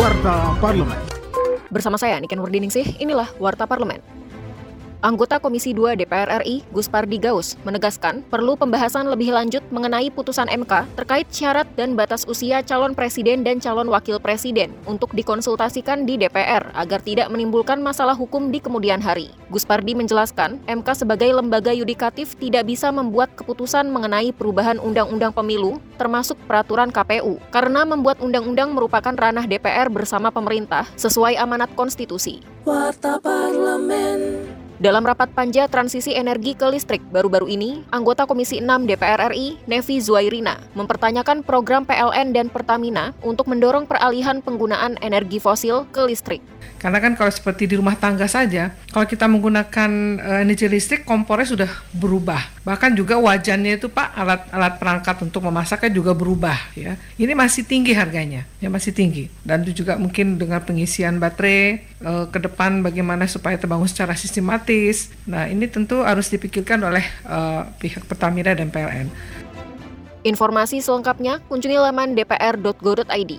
Warta Parlemen. Bersama saya Niken Wardiningsih, inilah Warta Parlemen. Anggota Komisi 2 DPR RI, Gus Pardi Gaus, menegaskan perlu pembahasan lebih lanjut mengenai putusan MK terkait syarat dan batas usia calon presiden dan calon wakil presiden untuk dikonsultasikan di DPR agar tidak menimbulkan masalah hukum di kemudian hari. Gus Pardi menjelaskan, MK sebagai lembaga yudikatif tidak bisa membuat keputusan mengenai perubahan undang-undang pemilu, termasuk peraturan KPU, karena membuat undang-undang merupakan ranah DPR bersama pemerintah sesuai amanat konstitusi. Warta Parlemen. Dalam rapat panja transisi energi ke listrik baru-baru ini, anggota Komisi 6 DPR RI, Nevi Zuairina, mempertanyakan program PLN dan Pertamina untuk mendorong peralihan penggunaan energi fosil ke listrik. Karena kan kalau seperti di rumah tangga saja, kalau kita menggunakan uh, energi listrik, kompornya sudah berubah. Bahkan juga wajannya itu Pak, alat-alat perangkat untuk memasaknya juga berubah ya. Ini masih tinggi harganya, ya masih tinggi. Dan itu juga mungkin dengan pengisian baterai uh, ke depan bagaimana supaya terbangun secara sistematis. Nah, ini tentu harus dipikirkan oleh uh, pihak Pertamina dan PLN. Informasi selengkapnya kunjungi laman dpr.go.id.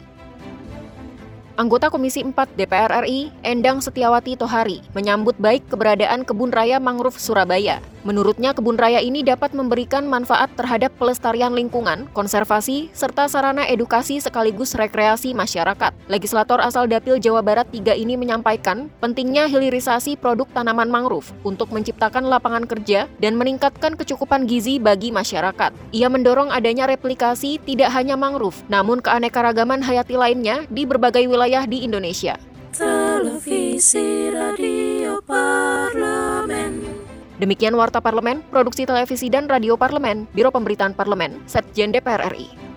Anggota Komisi 4 DPR RI, Endang Setiawati Tohari, menyambut baik keberadaan Kebun Raya Mangrove Surabaya. Menurutnya kebun raya ini dapat memberikan manfaat terhadap pelestarian lingkungan, konservasi, serta sarana edukasi sekaligus rekreasi masyarakat. Legislator asal Dapil Jawa Barat 3 ini menyampaikan pentingnya hilirisasi produk tanaman mangrove untuk menciptakan lapangan kerja dan meningkatkan kecukupan gizi bagi masyarakat. Ia mendorong adanya replikasi tidak hanya mangrove, namun keanekaragaman hayati lainnya di berbagai wilayah di Indonesia. Televisi Demikian Warta Parlemen, Produksi Televisi dan Radio Parlemen, Biro Pemberitaan Parlemen, Setjen DPR RI.